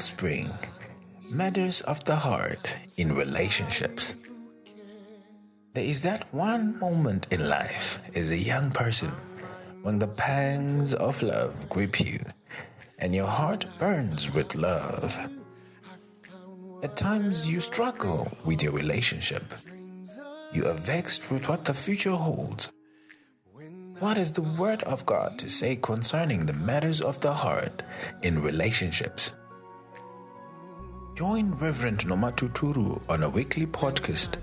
Wellspring Matters of the Heart in Relationships. There is that one moment in life as a young person when the pangs of love grip you and your heart burns with love. At times you struggle with your relationship. You are vexed with what the future holds. What is the Word of God to say concerning the matters of the heart in relationships? Join Reverend Nomatuturu on a weekly podcast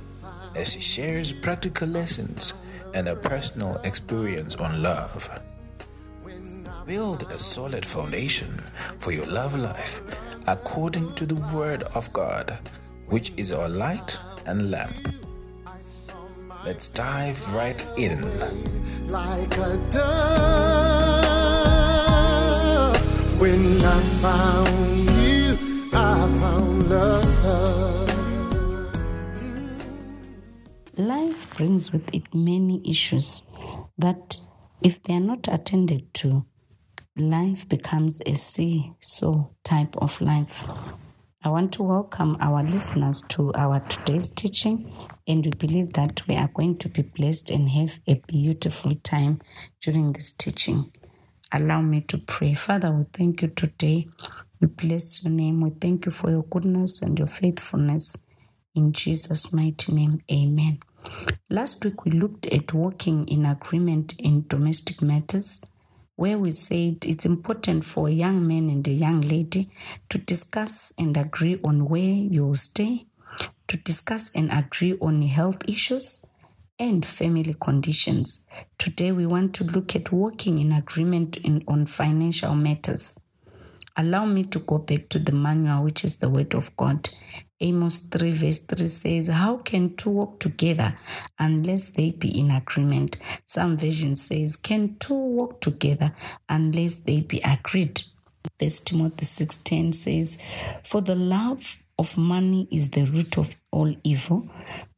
as he shares practical lessons and a personal experience on love. Build a solid foundation for your love life according to the Word of God, which is our light and lamp. Let's dive right in. Like a dove, when I found brings with it many issues that, if they are not attended to, life becomes a see so type of life. I want to welcome our listeners to our today's teaching, and we believe that we are going to be blessed and have a beautiful time during this teaching. Allow me to pray. Father, we thank you today. We bless your name. We thank you for your goodness and your faithfulness. In Jesus' mighty name, amen. Last week we looked at working in agreement in domestic matters where we said it's important for a young man and a young lady to discuss and agree on where you'll stay, to discuss and agree on health issues and family conditions. Today, we want to look at working in agreement in, on financial matters. Allow me to go back to the manual, which is the Word of God. Amos 3, verse 3 says, How can two walk together unless they be in agreement? Some version says, Can two walk together unless they be agreed? First Timothy 6:10 says, For the love of money is the root of all evil,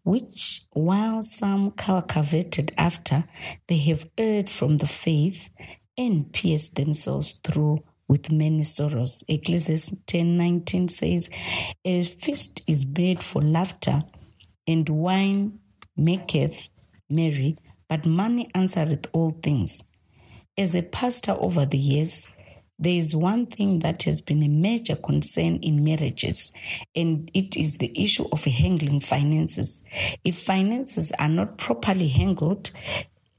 which while some are coveted after, they have erred from the faith and pierced themselves through with many sorrows. Ecclesiastes 10:19 says, "A feast is made for laughter, and wine maketh merry, but money answereth all things." As a pastor over the years, there is one thing that has been a major concern in marriages, and it is the issue of handling finances. If finances are not properly handled,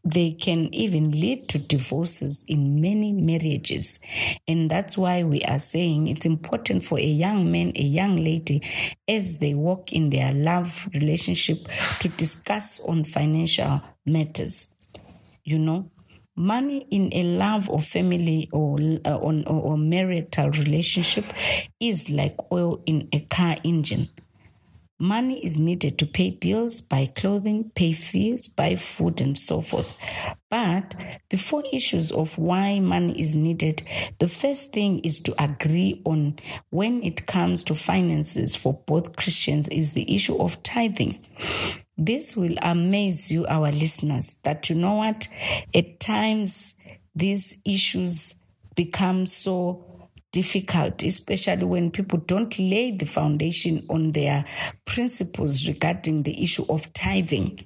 they can even lead to divorces in many marriages. And that's why we are saying it's important for a young man, a young lady, as they walk in their love relationship to discuss on financial matters. You know, money in a love or family or, uh, on, or, or marital relationship is like oil in a car engine Money is needed to pay bills, buy clothing, pay fees, buy food, and so forth. But before issues of why money is needed, the first thing is to agree on when it comes to finances for both Christians is the issue of tithing. This will amaze you, our listeners, that you know what? At times, these issues become so difficult, especially when people don't lay the foundation on their principles regarding the issue of tithing.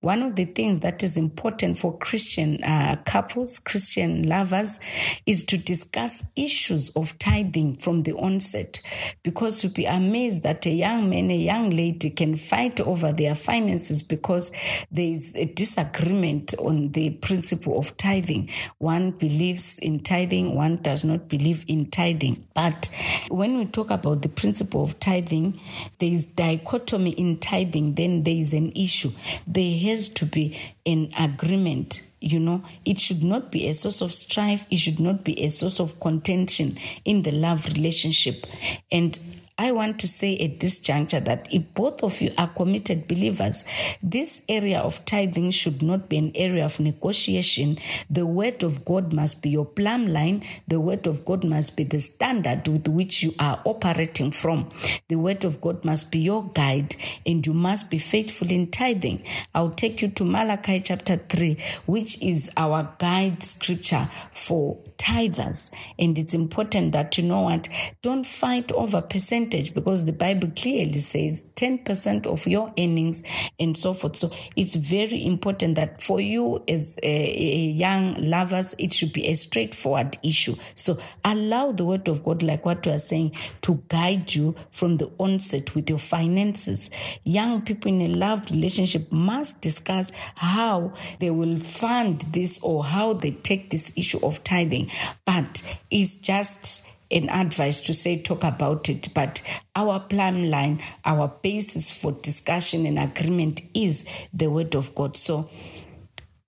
One of the things that is important for Christian uh, couples, Christian lovers, is to discuss issues of tithing from the onset. Because you'll be amazed that a young man, a young lady can fight over their finances because there is a disagreement on the principle of tithing. One believes in tithing, one does not believe in tithing. But when we talk about the principle of tithing, there is dichotomy in tithing, then there is an issue. There has to be an agreement. You know, it should not be a source of strife, it should not be a source of contention in the love relationship. And I want to say at this juncture that if both of you are committed believers, this area of tithing should not be an area of negotiation. The word of God must be your plumb line. The word of God must be the standard with which you are operating from. The word of God must be your guide and you must be faithful in tithing. I'll take you to Malachi chapter 3, which is our guide scripture for tithers. And it's important that you know what, don't fight over percentage because the Bible clearly says 10% of your earnings and so forth. So it's very important that for you as a, a young lovers, it should be a straightforward issue. So allow the word of God, like what we are saying, to guide you from the onset with your finances. Young people in a love relationship must discuss how they will fund this or how they take this issue of tithing. But it's just an advice to say talk about it but our plumb line our basis for discussion and agreement is the word of god so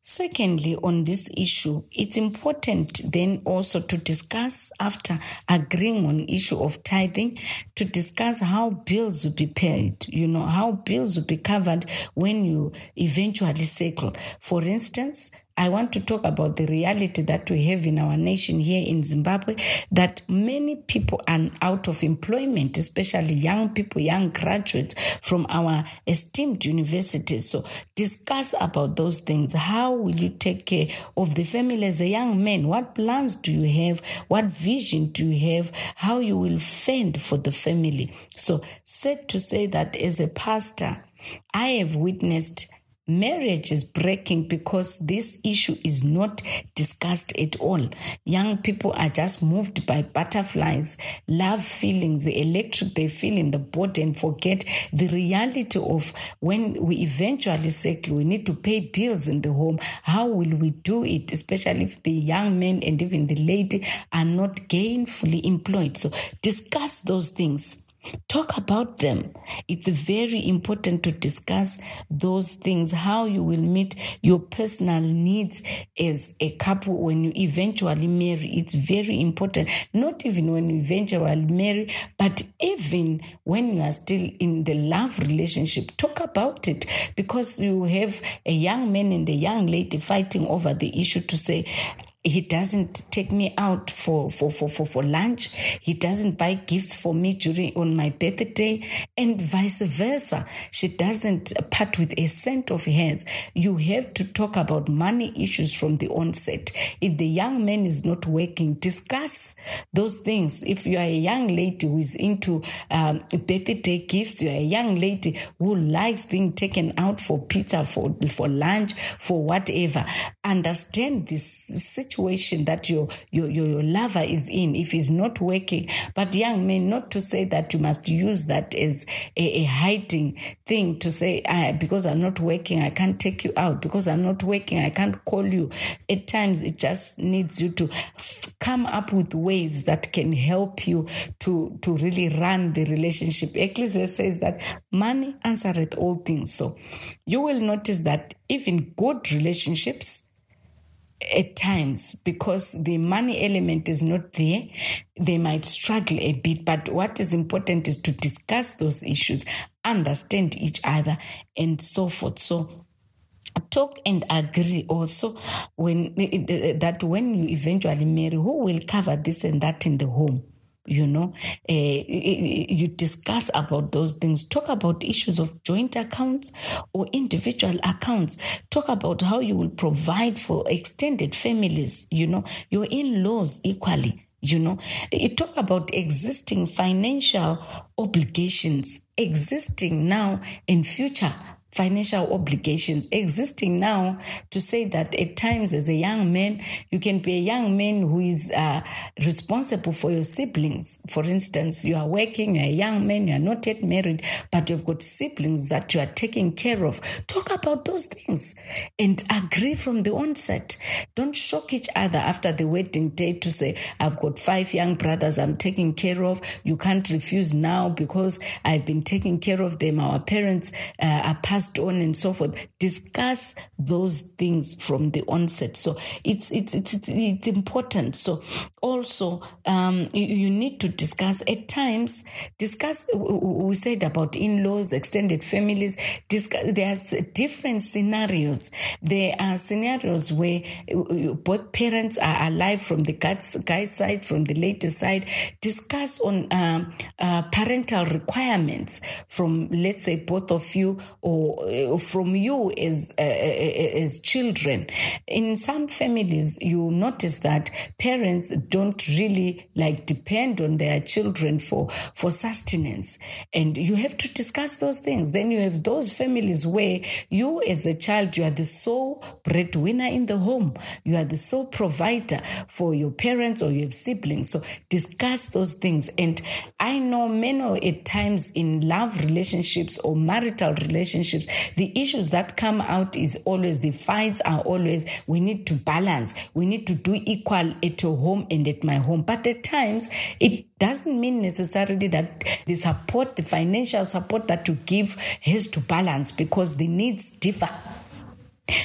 Secondly, on this issue, it's important then also to discuss after agreeing on issue of tithing, to discuss how bills will be paid, you know, how bills will be covered when you eventually settle. For instance, I want to talk about the reality that we have in our nation here in Zimbabwe that many people are out of employment, especially young people, young graduates from our esteemed universities. So discuss about those things. How will you take care of the family as a young man? What plans do you have? What vision do you have? How you will fend for the family? So said to say that as a pastor, I have witnessed marriage is breaking because this issue is not discussed at all. Young people are just moved by butterflies, love feelings, the electric they feel in the body, and forget the reality of when we eventually settle, we need to pay bills in the home. How will we do it, especially if the young men and even the lady are not gainfully employed? So discuss those things Talk about them. It's very important to discuss those things, how you will meet your personal needs as a couple when you eventually marry. It's very important, not even when you eventually marry, but even when you are still in the love relationship. Talk about it because you have a young man and a young lady fighting over the issue to say, he doesn't take me out for, for, for, for, for lunch. He doesn't buy gifts for me during on my birthday and vice versa. She doesn't part with a cent of hers. You have to talk about money issues from the onset. If the young man is not working, discuss those things. If you are a young lady who is into um, birthday gifts, you are a young lady who likes being taken out for pizza, for, for lunch, for whatever. Understand this situation situation that your, your, your, lover is in, if he's not working. But young men, not to say that you must use that as a, a hiding thing to say, ah, because I'm not working, I can't take you out. Because I'm not working, I can't call you. At times, it just needs you to f- come up with ways that can help you to, to really run the relationship. Ecclesiastes says that money answereth all things. So you will notice that even good relationships, at times because the money element is not there they might struggle a bit. But what is important is to discuss those issues understand each other and so forth. So talk and agree also when that when you eventually marry who will cover this and that in the home you know uh, you discuss about those things. Talk about issues of joint accounts or individual accounts. Talk about how you will provide for extended families you know your in-laws equally you know. You talk about existing financial obligations existing now and future financial obligations existing now to say that at times as a young man you can be a young man who is uh, responsible for your siblings. For instance you are working you're a young man you're not yet married but you've got siblings that you are taking care of. Talk about those things and agree from the onset. Don't shock each other after the wedding day to say i've got five young brothers i'm taking care of. You can't refuse now because i've been taking care of them. Our parents uh, are passed on and so forth. Discuss those things from the onset. So it's it's it's it's, important. So also um, you, you need to discuss at times. Discuss. We said about in-laws, extended families. Discuss. There's different scenarios. There are scenarios where both parents are alive from the guy's side, from the lady's side. Discuss on um, uh, parental requirements from, let's say, both of you or uh, from you as uh, uh, as children. In some families, you notice that parents don't really like depend on their children for for sustenance, and you have to discuss those things. Then you have those families where you, as a child, you are the sole breadwinner in the home. You are the sole provider for your parents or your siblings. So discuss those things. And I know many at times in love relationships or marital relationships, the issues that come out is always the fights are always we need to balance. We need to do equal at your home and at my home. But at times it doesn't mean necessarily that the support, the financial support that you give has to balance because the needs differ.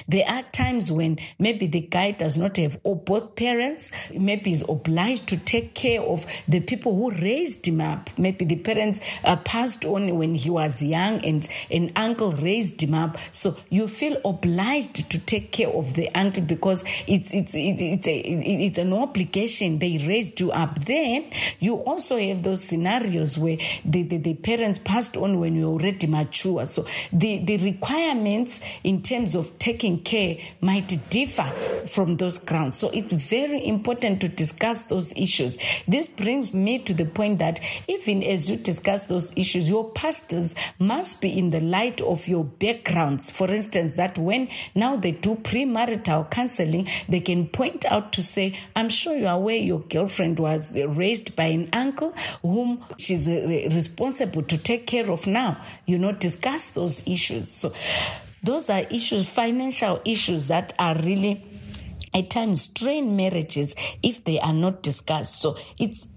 There are times when maybe the guy does not have or both parents, maybe is obliged to take care of the people who raised him up. Maybe the parents uh, passed on when he was young and an uncle raised him up. So you feel obliged to take care of the uncle because it's it's it's a, it's an obligation. They raised you up. Then you also have those scenarios where the, the, the parents passed on when you're already mature. So the, the requirements in terms of taking taking care might differ from those grounds. So it's very important to discuss those issues. This brings me to the point that even as you discuss those issues, your pastors must be in the light of your backgrounds. For instance, that when now they do premarital counseling, they can point out to say, I'm sure you are aware your girlfriend was raised by an uncle whom she's responsible to take care of now. You know, discuss those issues. So those are issues, financial issues that are really at times strain marriages if they are not discussed. So it's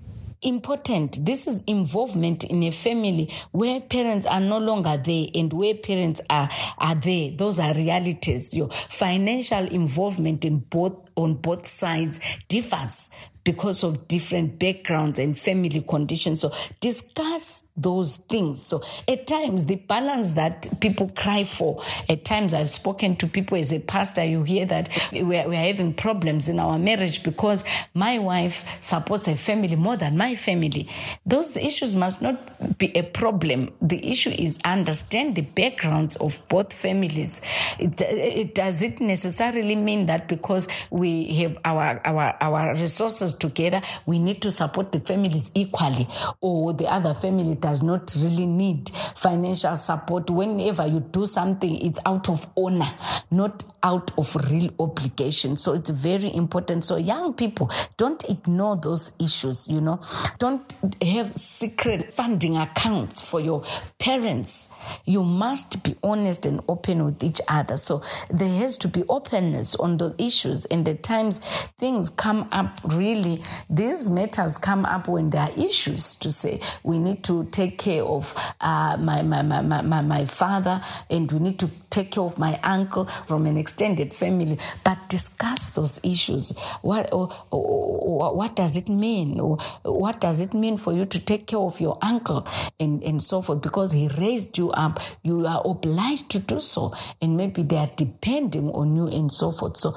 important. This is involvement in a family where parents are no longer there and where parents are, are there. Those are realities. Your financial involvement in both on both sides differs because of different backgrounds and family conditions. So discuss those things. So at times, the balance that people cry for, at times I've spoken to people as a pastor, you hear that we're, we're having problems in our marriage because my wife supports a family more than my family. Those issues must not be a problem. The issue is understand the backgrounds of both families. It, it does it necessarily mean that because we have our, our, our resources together, we need to support the families equally, or the other family does not really need financial support. Whenever you do something, it's out of honor, not out of real obligation. So it's very important. So, young people, don't ignore those issues, you know, don't have secret funding accounts for your parents. You must be honest and open with each other. So, there has to be openness on the issues. And at times, things come up really these matters come up when there are issues to say we need to take care of uh, my, my, my, my, my father and we need to take care of my uncle from an extended family, but discuss those issues. What, or, or, what does it mean? Or what does it mean for you to take care of your uncle and, and so forth? Because he raised you up, you are obliged to do so. And maybe they are depending on you and so forth. So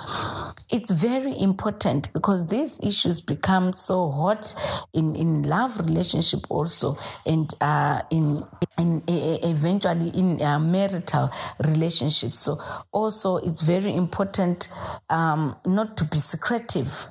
it's very important because these issues become so hot in, in love relationship also and uh, in, in eventually in uh, marital relationship relationships. So also it's very important um, not to be secretive.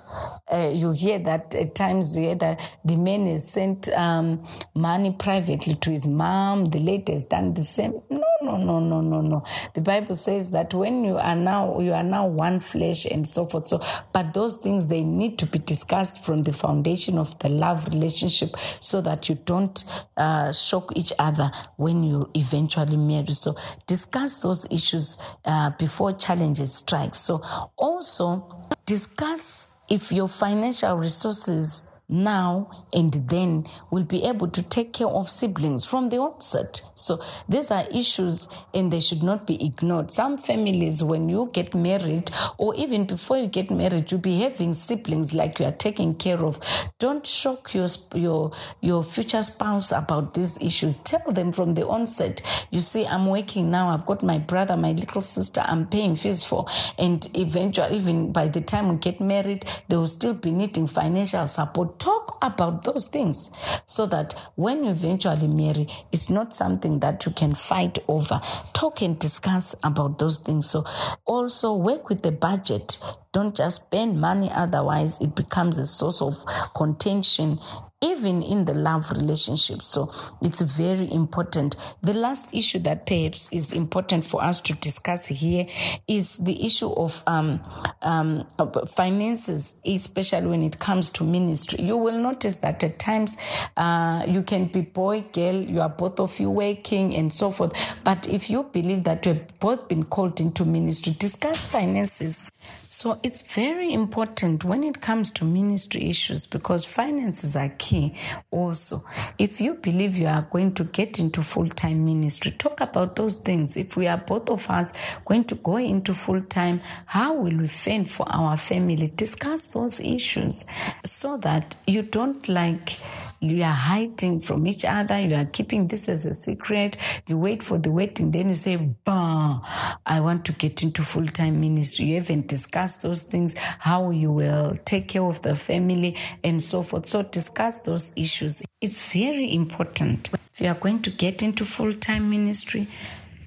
Uh, you hear that at times you hear that the man has sent um, money privately to his mom, the lady has done the same. No, no, no, no, no, no. The Bible says that when you are now you are now one flesh and so forth. So but those things they need to be discussed from the foundation of the love relationship so that you don't uh, shock each other when you eventually marry. So discuss those issues uh, before challenges strike. So also discuss if your financial resources now and then will be able to take care of siblings from the onset. So these are issues and they should not be ignored. Some families, when you get married or even before you get married, you'll be having siblings like you are taking care of. Don't shock your, your, your future spouse about these issues. Tell them from the onset, you see, I'm working now. I've got my brother, my little sister, I'm paying fees for. And eventually, even by the time we get married, they will still be needing financial support. Talk about those things so that when you eventually marry, it's not something that you can fight over. Talk and discuss about those things. So also work with the budget. Don't just spend money, otherwise, it becomes a source of contention even in the love relationship. So it's very important. The last issue that perhaps is important for us to discuss here is the issue of um, um, finances, especially when it comes to ministry. You will notice that at times uh, you can be boy, girl, you are both of you working and so forth. But if you believe that you have both been called into ministry, discuss finances. So it's very important when it comes to ministry issues because finances are key also. If you believe you are going to get into full time ministry, talk about those things. If we are both of us going to go into full time, how will we fend for our family? Discuss those issues so that you don't like you are hiding from each other, you are keeping this as a secret, you wait for the wedding, then you say, bah, I want to get into full time ministry. You haven't discussed those things, how you will take care of the family, and so forth. So, discuss those issues. It's very important. If you are going to get into full time ministry,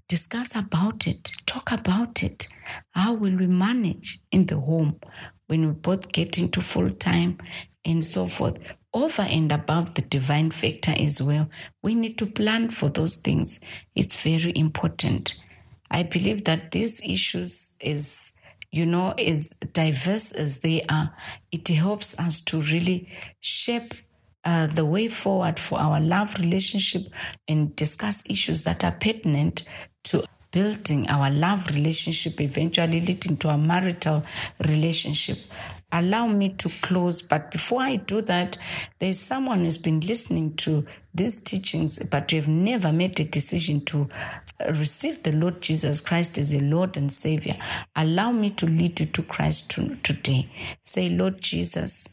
discuss about it, talk about it. How will we manage in the home when we both get into full time and so forth? Over and above the divine factor as well, we need to plan for those things. It's very important. I believe that these issues is you know, as diverse as they are, it helps us to really shape uh, the way forward for our love relationship and discuss issues that are pertinent to building our love relationship, eventually leading to a marital relationship. Allow me to close, but before I do that, there's someone who's been listening to these teachings, but you have never made a decision to uh, receive the Lord Jesus Christ as a Lord and Savior. Allow me to lead you to Christ to, today. Say, Lord Jesus,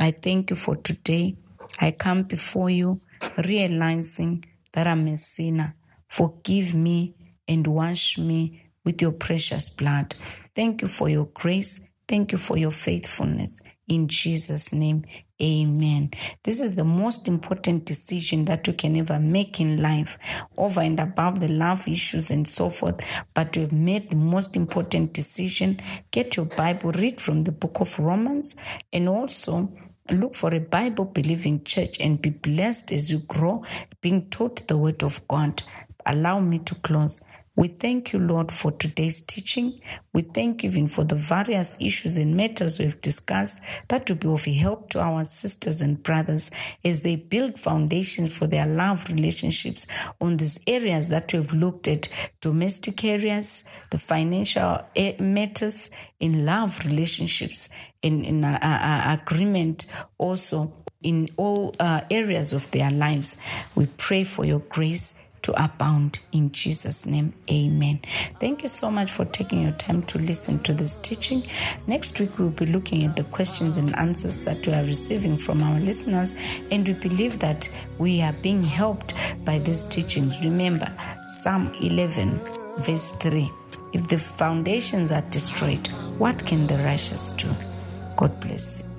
I thank you for today. I come before you realizing that I'm a sinner. Forgive me and wash me with your precious blood. Thank you for your grace. Thank you for your faithfulness. In Jesus' name, amen. This is the most important decision that you can ever make in life, over and above the love issues and so forth. But you've made the most important decision. Get your Bible, read from the book of Romans, and also look for a Bible believing church and be blessed as you grow, being taught the word of God. Allow me to close. We thank you, Lord, for today's teaching. We thank you even for the various issues and matters we've discussed that will be of help to our sisters and brothers as they build foundations for their love relationships on these areas that we've looked at domestic areas, the financial eh, matters, in love relationships, in, in uh, uh, agreement also in all uh, areas of their lives. We pray for your grace to abound. In Jesus' name, amen. Thank you so much for taking your time to listen to this teaching. Next week, we'll be looking at the questions and answers that we are receiving from our listeners, and we believe that we are being helped by these teachings. Remember, Psalm 11, verse 3 If the foundations are destroyed, what can the righteous do? God bless you.